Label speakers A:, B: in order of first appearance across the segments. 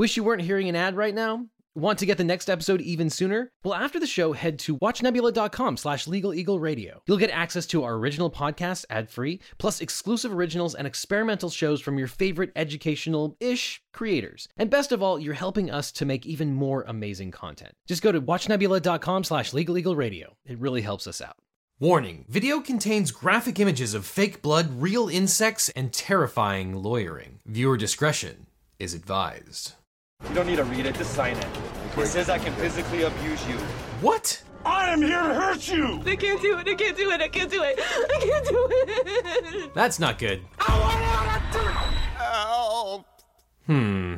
A: Wish you weren't hearing an ad right now? Want to get the next episode even sooner? Well, after the show, head to watchnebula.com slash Legal Eagle Radio. You'll get access to our original podcast ad-free, plus exclusive originals and experimental shows from your favorite educational-ish creators. And best of all, you're helping us to make even more amazing content. Just go to watchnebula.com slash Legal Eagle Radio. It really helps us out. Warning video contains graphic images of fake blood, real insects, and terrifying lawyering. Viewer discretion is advised.
B: You don't need to read it, just sign it. It says I can physically abuse you.
A: What?
C: I am here to hurt you!
D: I can't do it, I can't do it, I can't do it, I can't do it!
A: That's not good.
C: I want to Help!
A: Hmm.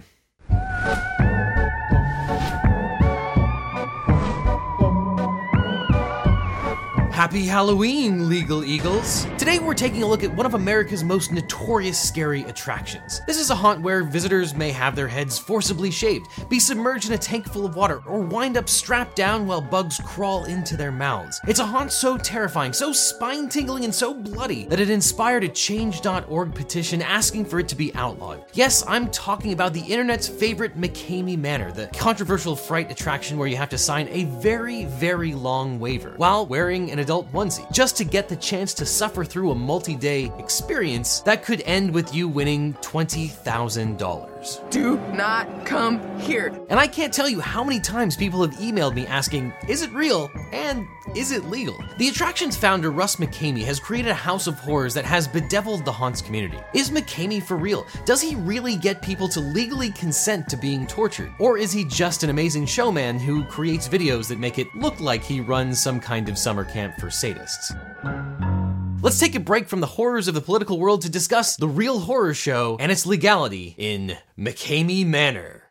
A: Happy Halloween, Legal Eagles! Today we're taking a look at one of America's most notorious scary attractions. This is a haunt where visitors may have their heads forcibly shaved, be submerged in a tank full of water, or wind up strapped down while bugs crawl into their mouths. It's a haunt so terrifying, so spine tingling, and so bloody that it inspired a Change.org petition asking for it to be outlawed. Yes, I'm talking about the internet's favorite McKamey Manor, the controversial fright attraction where you have to sign a very, very long waiver while wearing an adult onesie, just to get the chance to suffer through a multi day experience that could end with you winning $20,000.
D: Do not come here.
A: And I can't tell you how many times people have emailed me asking, is it real? And is it legal? The attraction's founder, Russ McKamey, has created a house of horrors that has bedeviled the haunts community. Is McKamey for real? Does he really get people to legally consent to being tortured? Or is he just an amazing showman who creates videos that make it look like he runs some kind of summer camp for sadists? Let's take a break from the horrors of the political world to discuss the real horror show and its legality in McKamey Manor.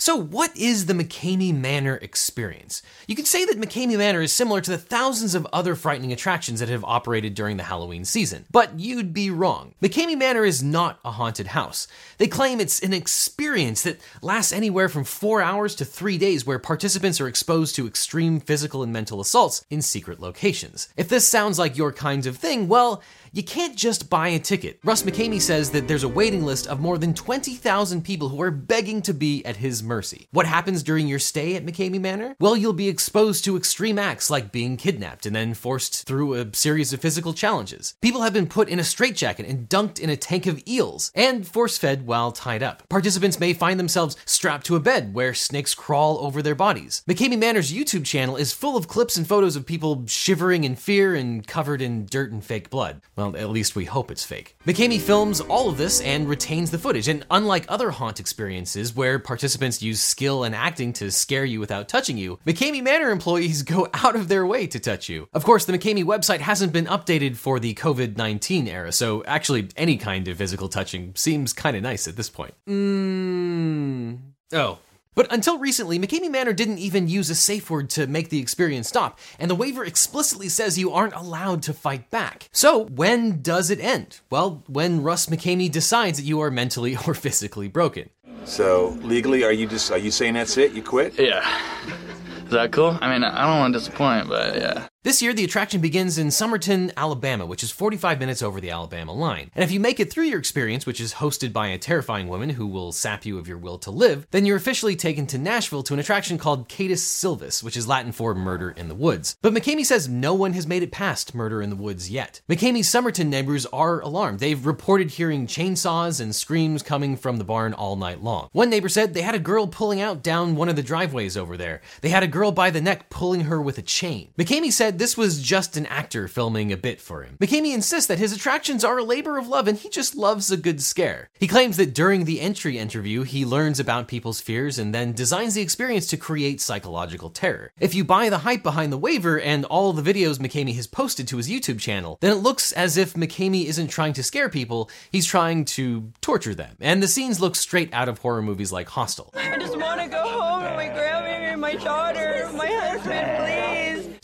A: So, what is the McKamey Manor experience? You could say that McKamey Manor is similar to the thousands of other frightening attractions that have operated during the Halloween season, but you'd be wrong. McKamey Manor is not a haunted house. They claim it's an experience that lasts anywhere from four hours to three days, where participants are exposed to extreme physical and mental assaults in secret locations. If this sounds like your kind of thing, well, you can't just buy a ticket. Russ McKamey says that there's a waiting list of more than 20,000 people who are begging to be at his mercy. What happens during your stay at McKamey Manor? Well, you'll be exposed to extreme acts like being kidnapped and then forced through a series of physical challenges. People have been put in a straitjacket and dunked in a tank of eels and force fed while tied up. Participants may find themselves strapped to a bed where snakes crawl over their bodies. McKamey Manor's YouTube channel is full of clips and photos of people shivering in fear and covered in dirt and fake blood. Well, at least we hope it's fake. McKamey films all of this and retains the footage, and unlike other haunt experiences where participants use skill and acting to scare you without touching you, McKamey Manor employees go out of their way to touch you. Of course, the McKamey website hasn't been updated for the COVID 19 era, so actually any kind of physical touching seems kind of nice at this point. Mmm. Oh, but until recently, McKamey Manor didn't even use a safe word to make the experience stop, and the waiver explicitly says you aren't allowed to fight back. So, when does it end? Well, when Russ McKamey decides that you are mentally or physically broken.
E: So legally, are you just are you saying that's it? You quit?
F: Yeah. Is that cool? I mean, I don't want to disappoint, but yeah.
A: This year, the attraction begins in Summertown, Alabama, which is 45 minutes over the Alabama line. And if you make it through your experience, which is hosted by a terrifying woman who will sap you of your will to live, then you're officially taken to Nashville to an attraction called Catus Silvis, which is Latin for murder in the woods. But McKamey says no one has made it past murder in the woods yet. McKamey's Summertown neighbors are alarmed. They've reported hearing chainsaws and screams coming from the barn all night long. One neighbor said they had a girl pulling out down one of the driveways over there. They had a girl by the neck pulling her with a chain. McKamey said this was just an actor filming a bit for him. McKamey insists that his attractions are a labor of love and he just loves a good scare. He claims that during the entry interview, he learns about people's fears and then designs the experience to create psychological terror. If you buy the hype behind the waiver and all the videos McKamey has posted to his YouTube channel, then it looks as if McKamey isn't trying to scare people, he's trying to torture them. And the scenes look straight out of horror movies like Hostel.
D: I just want to go home to my grandma and my daughter, my husband, please.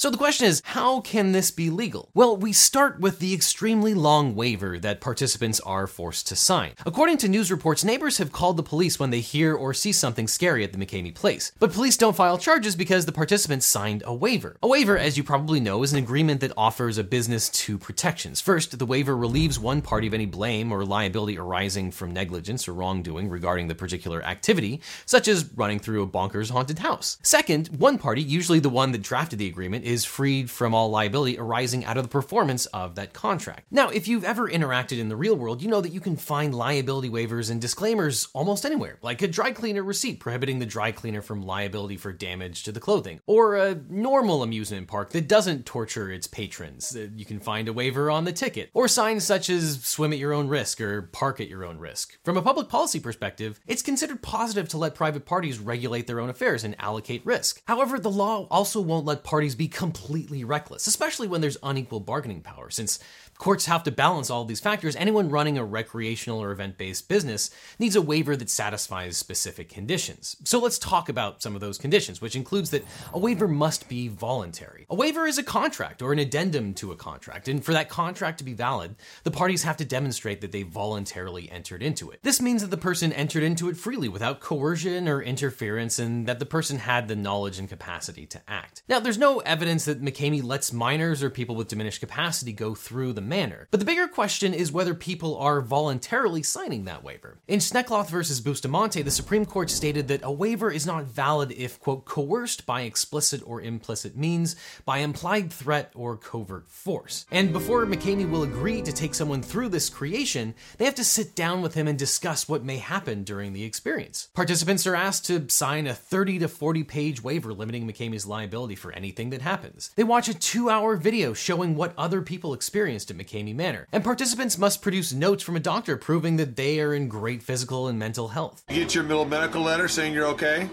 A: So the question is, how can this be legal? Well, we start with the extremely long waiver that participants are forced to sign. According to news reports, neighbors have called the police when they hear or see something scary at the McKamey place. But police don't file charges because the participants signed a waiver. A waiver, as you probably know, is an agreement that offers a business two protections. First, the waiver relieves one party of any blame or liability arising from negligence or wrongdoing regarding the particular activity, such as running through a bonkers haunted house. Second, one party, usually the one that drafted the agreement, is freed from all liability arising out of the performance of that contract. Now, if you've ever interacted in the real world, you know that you can find liability waivers and disclaimers almost anywhere, like a dry cleaner receipt prohibiting the dry cleaner from liability for damage to the clothing, or a normal amusement park that doesn't torture its patrons. Uh, You can find a waiver on the ticket, or signs such as swim at your own risk or park at your own risk. From a public policy perspective, it's considered positive to let private parties regulate their own affairs and allocate risk. However, the law also won't let parties be completely reckless, especially when there's unequal bargaining power, since Courts have to balance all these factors. Anyone running a recreational or event based business needs a waiver that satisfies specific conditions. So let's talk about some of those conditions, which includes that a waiver must be voluntary. A waiver is a contract or an addendum to a contract, and for that contract to be valid, the parties have to demonstrate that they voluntarily entered into it. This means that the person entered into it freely without coercion or interference, and that the person had the knowledge and capacity to act. Now, there's no evidence that McKamey lets minors or people with diminished capacity go through the manor. But the bigger question is whether people are voluntarily signing that waiver. In Schneckloth versus Bustamante, the Supreme Court stated that a waiver is not valid if, quote, coerced by explicit or implicit means, by implied threat or covert force. And before McKamey will agree to take someone through this creation, they have to sit down with him and discuss what may happen during the experience. Participants are asked to sign a 30 to 40 page waiver limiting McKamey's liability for anything that happens. They watch a two hour video showing what other people experienced at McKamey Manor, and participants must produce notes from a doctor proving that they are in great physical and mental health.
G: You get your middle medical letter saying you're okay?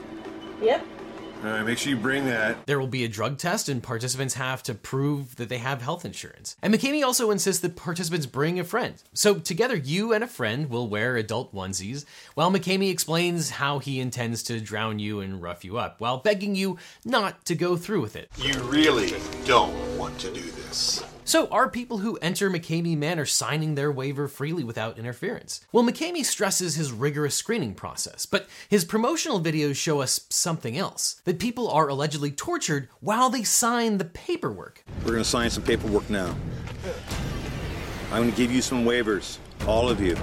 D: Yep.
G: All right, make sure you bring that.
A: There will be a drug test, and participants have to prove that they have health insurance. And McKamey also insists that participants bring a friend. So, together, you and a friend will wear adult onesies, while McKamey explains how he intends to drown you and rough you up, while begging you not to go through with it.
G: You really don't want to do this.
A: So, are people who enter McKamey Manor signing their waiver freely without interference? Well, McKamey stresses his rigorous screening process, but his promotional videos show us something else that people are allegedly tortured while they sign the paperwork.
E: We're going to sign some paperwork now. I'm going to give you some waivers, all of you.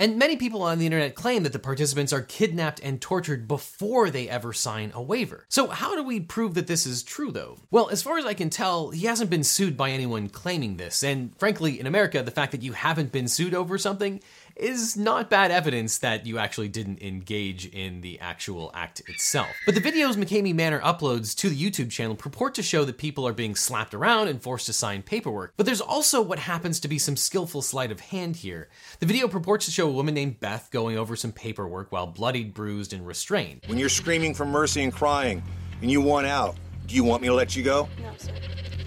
A: And many people on the internet claim that the participants are kidnapped and tortured before they ever sign a waiver. So, how do we prove that this is true, though? Well, as far as I can tell, he hasn't been sued by anyone claiming this. And frankly, in America, the fact that you haven't been sued over something is not bad evidence that you actually didn't engage in the actual act itself. But the videos McKamey Manor uploads to the YouTube channel purport to show that people are being slapped around and forced to sign paperwork. But there's also what happens to be some skillful sleight of hand here. The video purports to show a woman named Beth going over some paperwork while bloodied, bruised, and restrained.
E: When you're screaming for mercy and crying and you want out, do you want me to let you go?
D: No, sir.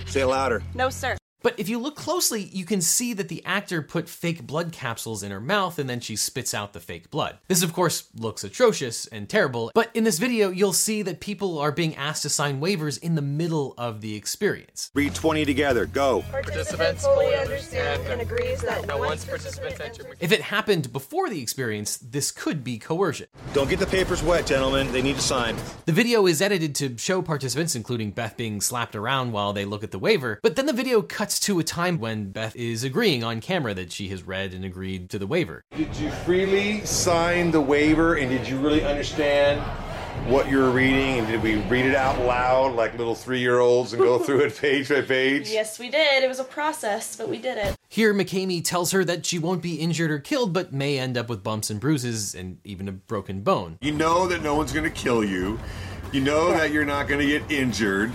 E: Say it louder.
D: No, sir.
A: But if you look closely, you can see that the actor put fake blood capsules in her mouth and then she spits out the fake blood. This, of course, looks atrocious and terrible, but in this video, you'll see that people are being asked to sign waivers in the middle of the experience.
E: Read 20 together. Go.
D: Participants fully understand and agrees that once participants enter
A: If it happened before the experience, this could be coercion.
E: Don't get the papers wet, gentlemen. They need to sign.
A: The video is edited to show participants, including Beth, being slapped around while they look at the waiver, but then the video cuts to a time when Beth is agreeing on camera that she has read and agreed to the waiver.
G: Did you freely sign the waiver and did you really understand what you were reading? And did we read it out loud like little three year olds and go through it page by page?
D: Yes, we did. It was a process, but we did it.
A: Here, McKamey tells her that she won't be injured or killed, but may end up with bumps and bruises and even a broken bone.
G: You know that no one's going to kill you. You know that you're not going to get injured,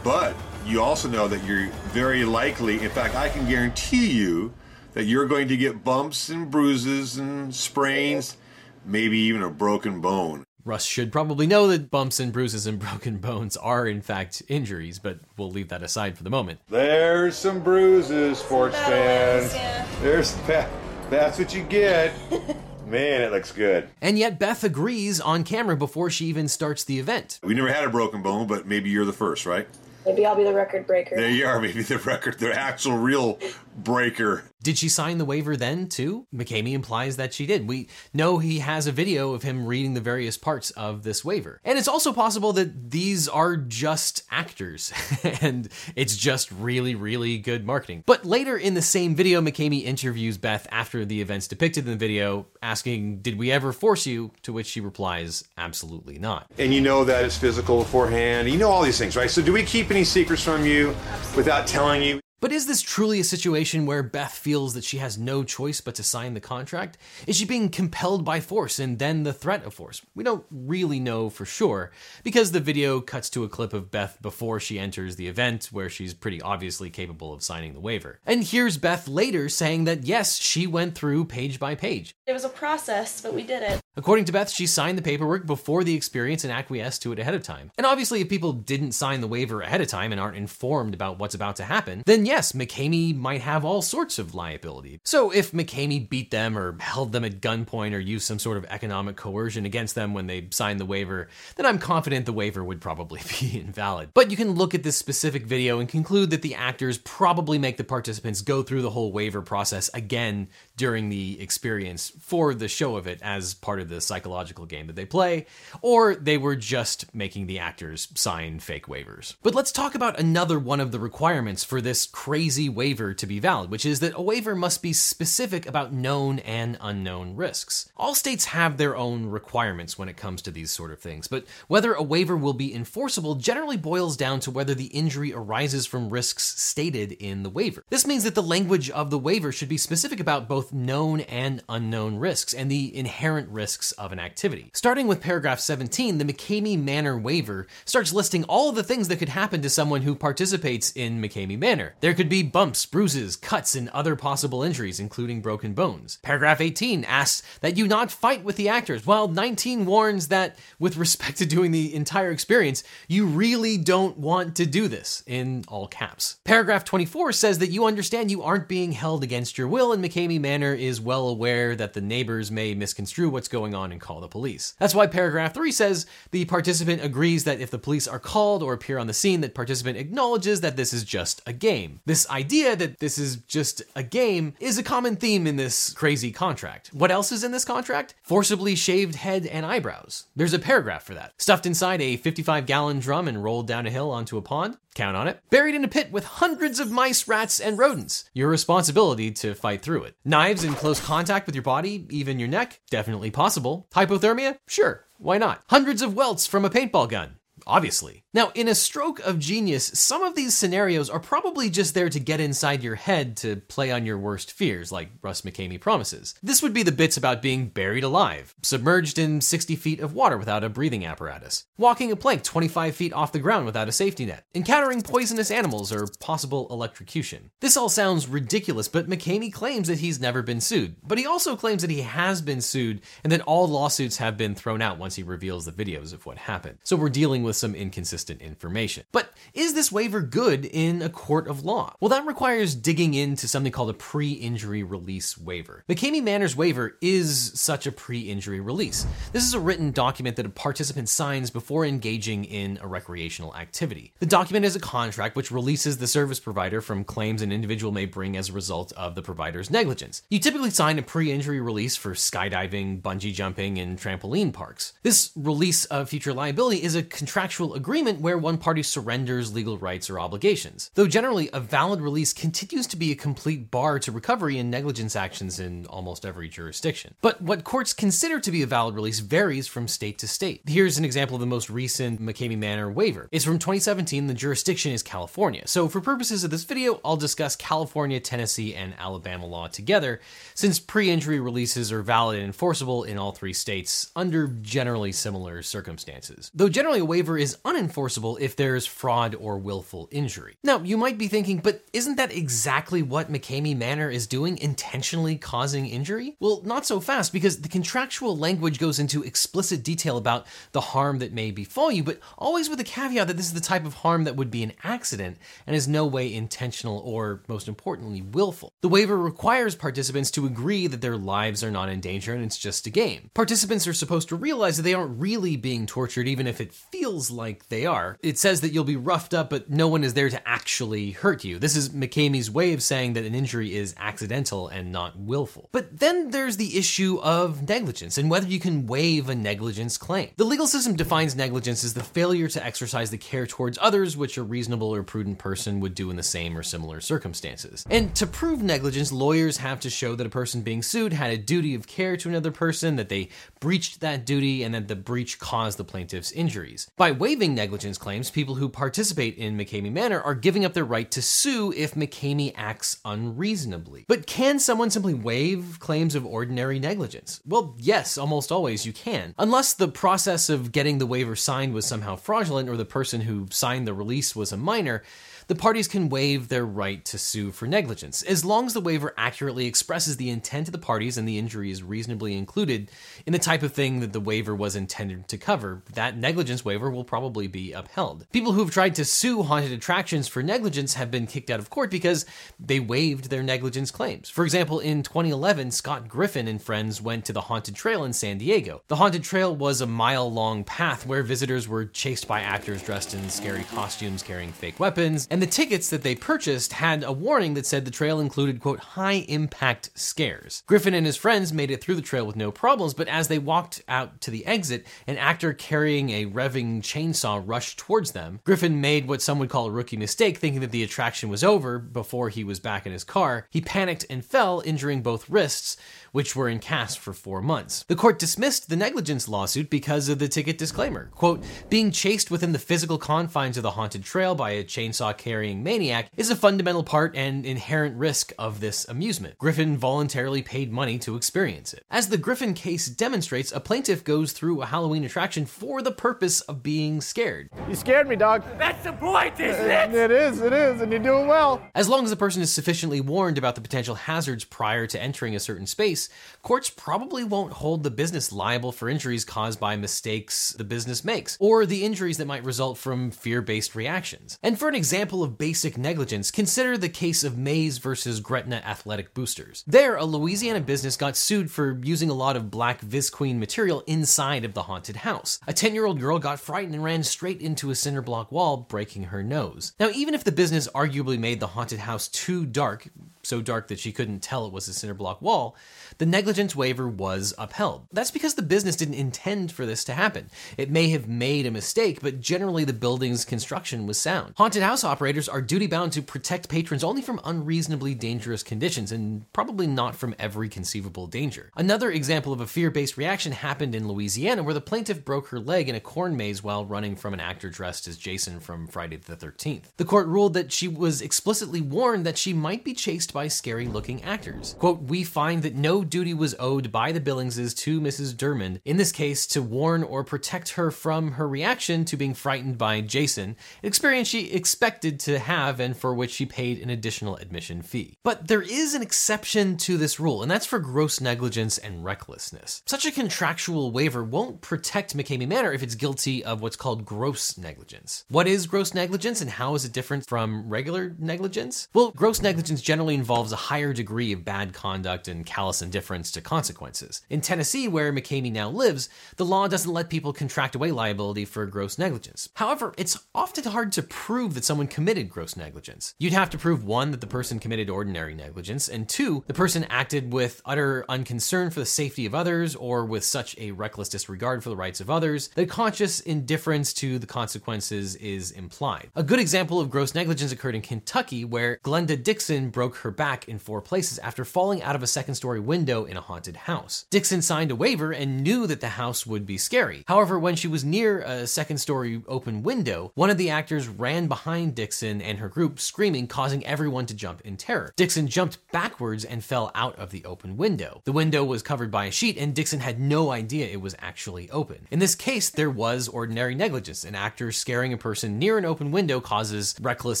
G: but you also know that you're very likely, in fact, I can guarantee you that you're going to get bumps and bruises and sprains, maybe even a broken bone.
A: Russ should probably know that bumps and bruises and broken bones are, in fact, injuries, but we'll leave that aside for the moment.
G: There's some bruises, sports
D: That
G: fans.
D: yeah.
G: There's that. That's what you get. Man, it looks good.
A: And yet, Beth agrees on camera before she even starts the event.
G: We never had a broken bone, but maybe you're the first, right?
H: Maybe I'll be the record breaker.
G: There you are, maybe the record, the actual real breaker.
A: Did she sign the waiver then, too? McKamey implies that she did. We know he has a video of him reading the various parts of this waiver. And it's also possible that these are just actors, and it's just really, really good marketing. But later in the same video, McKamey interviews Beth after the events depicted in the video, asking, Did we ever force you? To which she replies, Absolutely not.
G: And you know that it's physical beforehand. You know all these things, right? So do we keep any secrets from you without telling you?
A: But is this truly a situation where Beth feels that she has no choice but to sign the contract? Is she being compelled by force and then the threat of force? We don't really know for sure, because the video cuts to a clip of Beth before she enters the event, where she's pretty obviously capable of signing the waiver. And here's Beth later saying that yes, she went through page by page.
I: It was a process, but we did it.
A: According to Beth, she signed the paperwork before the experience and acquiesced to it ahead of time. And obviously, if people didn't sign the waiver ahead of time and aren't informed about what's about to happen, then yes, McKamey might have all sorts of liability. So if McKamey beat them or held them at gunpoint or used some sort of economic coercion against them when they signed the waiver, then I'm confident the waiver would probably be invalid. But you can look at this specific video and conclude that the actors probably make the participants go through the whole waiver process again during the experience for the show of it as part of the psychological game that they play, or they were just making the actors sign fake waivers. But let's talk about another one of the requirements for this crazy waiver to be valid, which is that a waiver must be specific about known and unknown risks. All states have their own requirements when it comes to these sort of things, but whether a waiver will be enforceable generally boils down to whether the injury arises from risks stated in the waiver. This means that the language of the waiver should be specific about both known and unknown risks and the inherent risks of an activity. Starting with paragraph 17, the McKamey Manor waiver starts listing all the things that could happen to someone who participates in McKamey Manor. There could be bumps, bruises, cuts, and other possible injuries, including broken bones. Paragraph 18 asks that you not fight with the actors, while 19 warns that, with respect to doing the entire experience, you really don't want to do this, in all caps. Paragraph 24 says that you understand you aren't being held against your will, in McKamey Manor is well aware that the neighbors may misconstrue what's going on and call the police. That's why paragraph 3 says the participant agrees that if the police are called or appear on the scene, that participant acknowledges that this is just a game. This idea that this is just a game is a common theme in this crazy contract. What else is in this contract? Forcibly shaved head and eyebrows. There's a paragraph for that. Stuffed inside a 55 gallon drum and rolled down a hill onto a pond? Count on it. Buried in a pit with hundreds of mice, rats, and rodents. Your responsibility to fight through it. Knives in close contact with your body, even your neck? Definitely possible. Hypothermia? Sure. Why not? Hundreds of welts from a paintball gun? Obviously. Now, in a stroke of genius, some of these scenarios are probably just there to get inside your head to play on your worst fears, like Russ McKamey promises. This would be the bits about being buried alive, submerged in 60 feet of water without a breathing apparatus, walking a plank 25 feet off the ground without a safety net, encountering poisonous animals, or possible electrocution. This all sounds ridiculous, but McKamey claims that he's never been sued. But he also claims that he has been sued and that all lawsuits have been thrown out once he reveals the videos of what happened. So we're dealing with some inconsistent information. But is this waiver good in a court of law? Well, that requires digging into something called a pre injury release waiver. McKamey Manor's waiver is such a pre injury release. This is a written document that a participant signs before engaging in a recreational activity. The document is a contract which releases the service provider from claims an individual may bring as a result of the provider's negligence. You typically sign a pre injury release for skydiving, bungee jumping, and trampoline parks. This release of future liability is a contractual agreement where one party surrenders legal rights or obligations. Though generally, a valid release continues to be a complete bar to recovery in negligence actions in almost every jurisdiction. But what courts consider to be a valid release varies from state to state. Here's an example of the most recent McKamey Manor waiver. It's from 2017, the jurisdiction is California. So, for purposes of this video, I'll discuss California, Tennessee, and Alabama law together, since pre injury releases are valid and enforceable in all three states under generally similar circumstances. Though generally a waiver is unenforceable if there's fraud or willful injury. Now, you might be thinking, but isn't that exactly what McKamey Manor is doing, intentionally causing injury? Well, not so fast, because the contractual language goes into explicit detail about the harm that may befall you, but always with the caveat that this is the type of harm that would be an accident and is no way intentional or, most importantly, willful. The waiver requires participants to agree that their lives are not in danger and it's just a game. Participants are supposed to realize that they aren't really being tortured, even if it feels like they are. It says that you'll be roughed up, but no one is there to actually hurt you. This is McKamey's way of saying that an injury is accidental and not willful. But then there's the issue of negligence and whether you can waive a negligence claim. The legal system defines negligence as the failure to exercise the care towards others which a reasonable or prudent person would do in the same or similar circumstances. And to prove negligence, lawyers have to show that a person being sued had a duty of care to another person, that they breached that duty, and that the breach caused the plaintiff's injuries. By waiving negligence claims, people who participate in McKamey Manor are giving up their right to sue if McKamey acts unreasonably. But can someone simply waive claims of ordinary negligence? Well, yes, almost always you can. Unless the process of getting the waiver signed was somehow fraudulent or the person who signed the release was a minor, the parties can waive their right to sue for negligence. As long as the waiver accurately expresses the intent of the parties and the injury is reasonably included in the type of thing that the waiver was intended to cover, that negligence waiver will probably be upheld. People who have tried to sue haunted attractions for negligence have been kicked out of court because they waived their negligence claims. For example, in 2011, Scott Griffin and friends went to the Haunted Trail in San Diego. The Haunted Trail was a mile long path where visitors were chased by actors dressed in scary costumes carrying fake weapons and the tickets that they purchased had a warning that said the trail included, quote, high impact scares. Griffin and his friends made it through the trail with no problems, but as they walked out to the exit, an actor carrying a revving chainsaw rushed towards them. Griffin made what some would call a rookie mistake, thinking that the attraction was over before he was back in his car. He panicked and fell, injuring both wrists, which were in cast for four months. The court dismissed the negligence lawsuit because of the ticket disclaimer. Quote, being chased within the physical confines of the haunted trail by a chainsaw carrying maniac is a fundamental part and inherent risk of this amusement. Griffin voluntarily paid money to experience it. As the Griffin case demonstrates, a plaintiff goes through a Halloween attraction for the purpose of being scared.
H: You scared me, dog.
B: That's the point, isn't uh, it?
H: It is, it is, and you're doing well.
A: As long as the person is sufficiently warned about the potential hazards prior to entering a certain space, courts probably won't hold the business liable for injuries caused by mistakes the business makes, or the injuries that might result from fear based reactions. And for an example of basic negligence, consider the case of Mays versus Gretna Athletic Boosters. There, a Louisiana business got sued for using a lot of black Visqueen material inside of the haunted house. A 10 year old girl got frightened and ran straight into a cinder block wall, breaking her nose. Now, even if the business arguably made the haunted house too dark, so dark that she couldn't tell it was a cinder block wall, the negligence waiver was upheld. That's because the business didn't intend for this to happen. It may have made a mistake, but generally the building's construction was sound. Haunted house operators are duty bound to protect patrons only from unreasonably dangerous conditions and probably not from every conceivable danger. Another example of a fear based reaction happened in Louisiana where the plaintiff broke her leg in a corn maze while running from an actor dressed as Jason from Friday the 13th. The court ruled that she was explicitly warned that she might be chased by scary looking actors. Quote, we find that no duty was owed by the Billingses to Mrs. Dermond, in this case to warn or protect her from her reaction to being frightened by Jason, an experience she expected to have and for which she paid an additional admission fee. But there is an exception to this rule, and that's for gross negligence and recklessness. Such a contractual waiver won't protect McKamey Manor if it's guilty of what's called gross negligence. What is gross negligence and how is it different from regular negligence? Well, gross negligence generally involves a higher degree of bad conduct and callous indifference to consequences. In Tennessee, where McKamey now lives, the law doesn't let people contract away liability for gross negligence. However, it's often hard to prove that someone committed gross negligence. You'd have to prove one, that the person committed ordinary negligence, and two, the person acted with utter unconcern for the safety of others or with such a reckless disregard for the rights of others that conscious indifference to the consequences is implied. A good example of gross negligence occurred in Kentucky, where Glenda Dixon broke her back in four places after falling out of a second story window in a haunted house. Dixon signed a waiver and knew that the house would be scary. However, when she was near a second story open window, one of the actors ran behind Dixon and her group, screaming, causing everyone to jump in terror. Dixon jumped backwards and fell out of the open window. The window was covered by a sheet, and Dixon had no idea it was actually open. In this case, there was ordinary negligence. An actor scaring a person near an open window causes reckless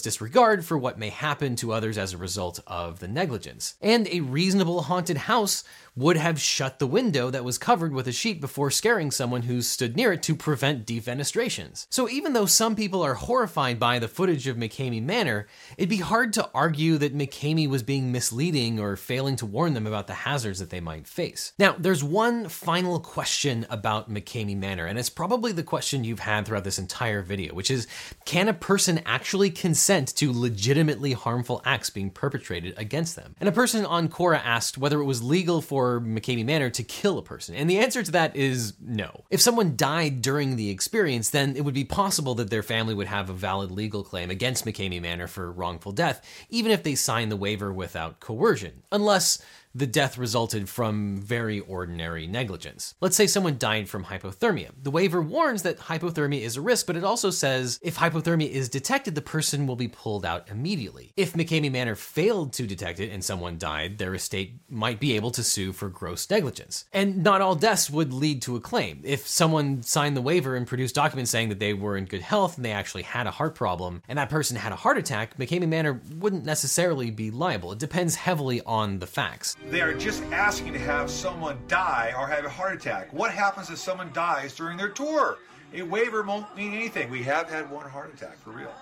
A: disregard for what may happen to others as a result of of the negligence. And a reasonable haunted house would have shut the window that was covered with a sheet before scaring someone who stood near it to prevent defenestrations. So even though some people are horrified by the footage of McKamey Manor, it'd be hard to argue that McKamey was being misleading or failing to warn them about the hazards that they might face. Now, there's one final question about McKamey Manor, and it's probably the question you've had throughout this entire video, which is can a person actually consent to legitimately harmful acts being perpetrated against them? And a person on Quora asked whether it was legal for McKamey Manor to kill a person, and the answer to that is no. If someone died during the experience, then it would be possible that their family would have a valid legal claim against McKamey Manor for wrongful death, even if they signed the waiver without coercion, unless the death resulted from very ordinary negligence. Let's say someone died from hypothermia. The waiver warns that hypothermia is a risk, but it also says if hypothermia is detected, the person will be pulled out immediately. If McKamey Manor failed to detect it and someone died, their estate might be able to sue for gross negligence. And not all deaths would lead to a claim. If someone signed the waiver and produced documents saying that they were in good health and they actually had a heart problem, and that person had a heart attack, McKamey Manor wouldn't necessarily be liable. It depends heavily on the facts.
G: They are just asking to have someone die or have a heart attack. What happens if someone dies during their tour? A waiver won't mean anything. We have had one heart attack for real.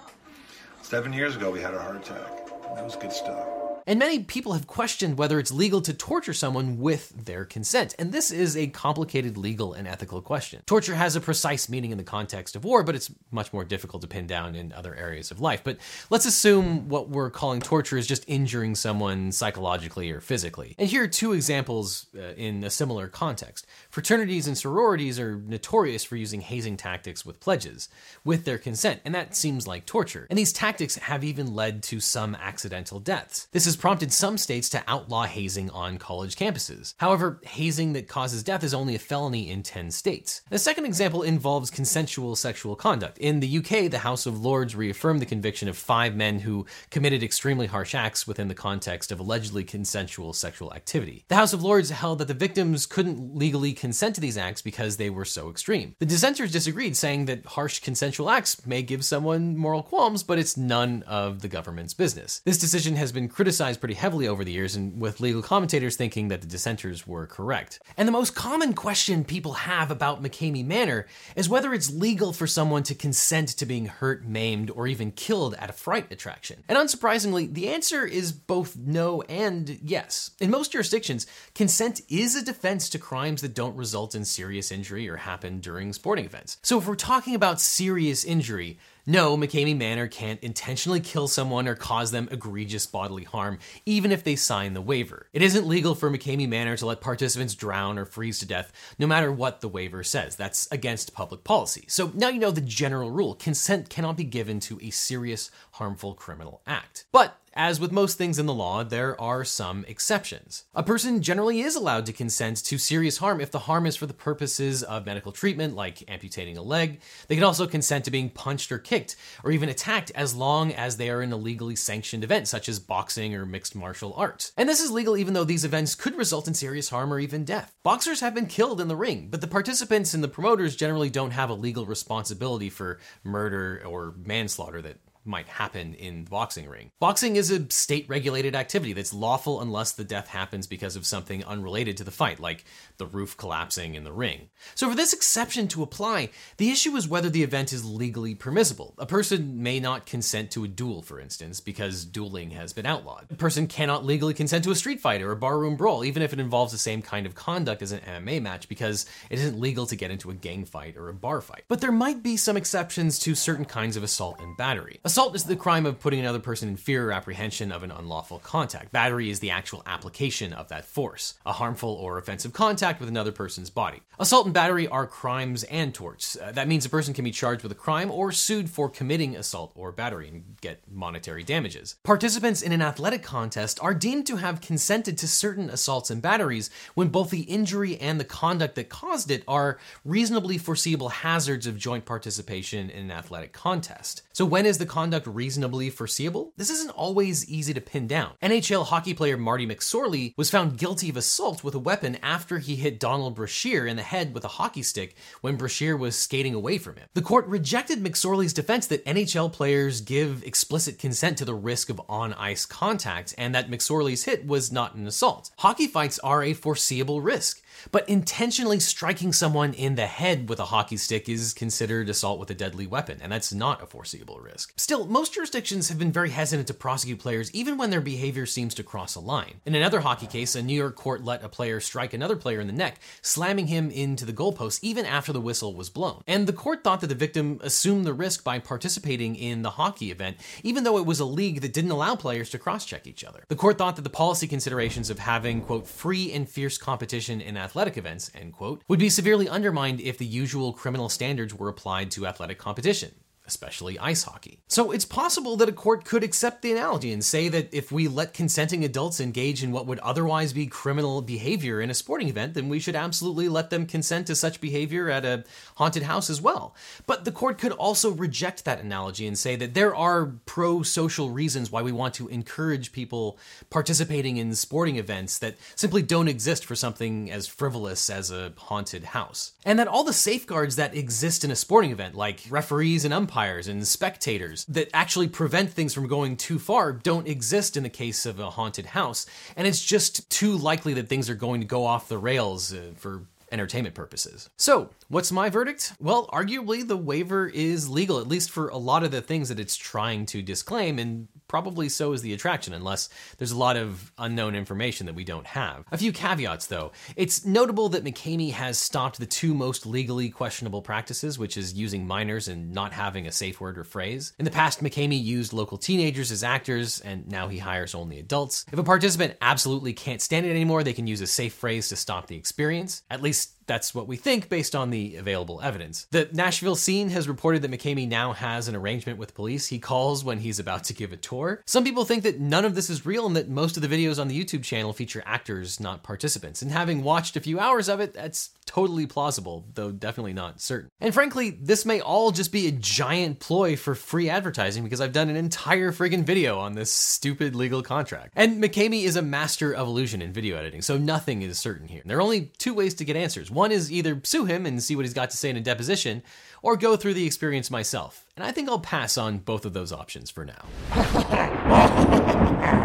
G: Seven years ago, we had a heart attack. That was good stuff.
A: And many people have questioned whether it's legal to torture someone with their consent. And this is a complicated legal and ethical question. Torture has a precise meaning in the context of war, but it's much more difficult to pin down in other areas of life. But let's assume what we're calling torture is just injuring someone psychologically or physically. And here are two examples uh, in a similar context. Fraternities and sororities are notorious for using hazing tactics with pledges with their consent, and that seems like torture. And these tactics have even led to some accidental deaths. This has prompted some states to outlaw hazing on college campuses. However, hazing that causes death is only a felony in 10 states. The second example involves consensual sexual conduct. In the UK, the House of Lords reaffirmed the conviction of five men who committed extremely harsh acts within the context of allegedly consensual sexual activity. The House of Lords held that the victims couldn't legally consent to these acts because they were so extreme. The dissenters disagreed, saying that harsh consensual acts may give someone moral qualms, but it's none of the government's business. This decision has been criticized pretty heavily over the years, and with legal commentators thinking that the dissenters were correct. And the most common question people have about McKamey Manor is whether it's legal for someone to consent to being hurt, maimed, or even killed at a fright attraction. And unsurprisingly, the answer is both no and yes. In most jurisdictions, consent is a defense to crimes that don't result in serious injury or happen during sporting events. So if we're talking about serious injury, no, McKamey Manor can't intentionally kill someone or cause them egregious bodily harm, even if they sign the waiver. It isn't legal for McKamey Manor to let participants drown or freeze to death, no matter what the waiver says. That's against public policy. So now you know the general rule consent cannot be given to a serious, harmful criminal act. But as with most things in the law, there are some exceptions. A person generally is allowed to consent to serious harm if the harm is for the purposes of medical treatment, like amputating a leg. They can also consent to being punched or kicked, or even attacked, as long as they are in a legally sanctioned event, such as boxing or mixed martial arts. And this is legal even though these events could result in serious harm or even death. Boxers have been killed in the ring, but the participants and the promoters generally don't have a legal responsibility for murder or manslaughter that might happen in the boxing ring. Boxing is a state regulated activity that's lawful unless the death happens because of something unrelated to the fight, like the roof collapsing in the ring. So, for this exception to apply, the issue is whether the event is legally permissible. A person may not consent to a duel, for instance, because dueling has been outlawed. A person cannot legally consent to a street fight or a barroom brawl, even if it involves the same kind of conduct as an MMA match, because it isn't legal to get into a gang fight or a bar fight. But there might be some exceptions to certain kinds of assault and battery. Is the crime of putting another person in fear or apprehension of an unlawful contact. Battery is the actual application of that force, a harmful or offensive contact with another person's body. Assault and battery are crimes and torts. Uh, that means a person can be charged with a crime or sued for committing assault or battery and get monetary damages. Participants in an athletic contest are deemed to have consented to certain assaults and batteries when both the injury and the conduct that caused it are reasonably foreseeable hazards of joint participation in an athletic contest. So, when is the conduct reasonably foreseeable? This isn't always easy to pin down. NHL hockey player Marty McSorley was found guilty of assault with a weapon after he hit Donald Brashear in the head with a hockey stick when Brashear was skating away from him. The court rejected McSorley's defense that NHL players give explicit consent to the risk of on ice contact and that McSorley's hit was not an assault. Hockey fights are a foreseeable risk. But intentionally striking someone in the head with a hockey stick is considered assault with a deadly weapon, and that's not a foreseeable risk. Still, most jurisdictions have been very hesitant to prosecute players even when their behavior seems to cross a line. In another hockey case, a New York court let a player strike another player in the neck, slamming him into the goalpost even after the whistle was blown. And the court thought that the victim assumed the risk by participating in the hockey event, even though it was a league that didn't allow players to cross check each other. The court thought that the policy considerations of having, quote, free and fierce competition in athletic events, end quote, would be severely undermined if the usual criminal standards were applied to athletic competition especially ice hockey. So it's possible that a court could accept the analogy and say that if we let consenting adults engage in what would otherwise be criminal behavior in a sporting event, then we should absolutely let them consent to such behavior at a haunted house as well. But the court could also reject that analogy and say that there are pro social reasons why we want to encourage people participating in sporting events that simply don't exist for something as frivolous as a haunted house. And that all the safeguards that exist in a sporting event, like referees and umpires, and spectators that actually prevent things from going too far don't exist in the case of a haunted house. And it's just too likely that things are going to go off the rails uh, for entertainment purposes. So, what's my verdict? Well, arguably the waiver is legal, at least for a lot of the things that it's trying to disclaim, and probably so is the attraction, unless there's a lot of unknown information that we don't have. A few caveats though. It's notable that McKamey has stopped the two most legally questionable practices, which is using minors and not having a safe word or phrase. In the past, McKamey used local teenagers as actors, and now he hires only adults. If a participant absolutely can't stand it anymore, they can use a safe phrase to stop the experience. At least that's what we think based on the available evidence. The Nashville scene has reported that McKamey now has an arrangement with police. He calls when he's about to give a tour. Some people think that none of this is real and that most of the videos on the YouTube channel feature actors, not participants. And having watched a few hours of it, that's totally plausible, though definitely not certain. And frankly, this may all just be a giant ploy for free advertising because I've done an entire friggin' video on this stupid legal contract. And McKamey is a master of illusion in video editing, so nothing is certain here. There are only two ways to get answers. One is either sue him and see what he's got to say in a deposition, or go through the experience myself. And I think I'll pass on both of those options for now.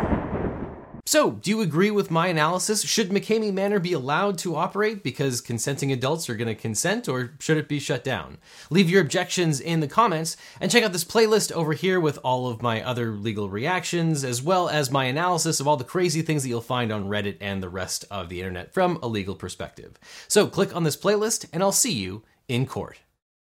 A: So, do you agree with my analysis? Should McKamey Manor be allowed to operate because consenting adults are going to consent, or should it be shut down? Leave your objections in the comments and check out this playlist over here with all of my other legal reactions, as well as my analysis of all the crazy things that you'll find on Reddit and the rest of the internet from a legal perspective. So, click on this playlist, and I'll see you in court.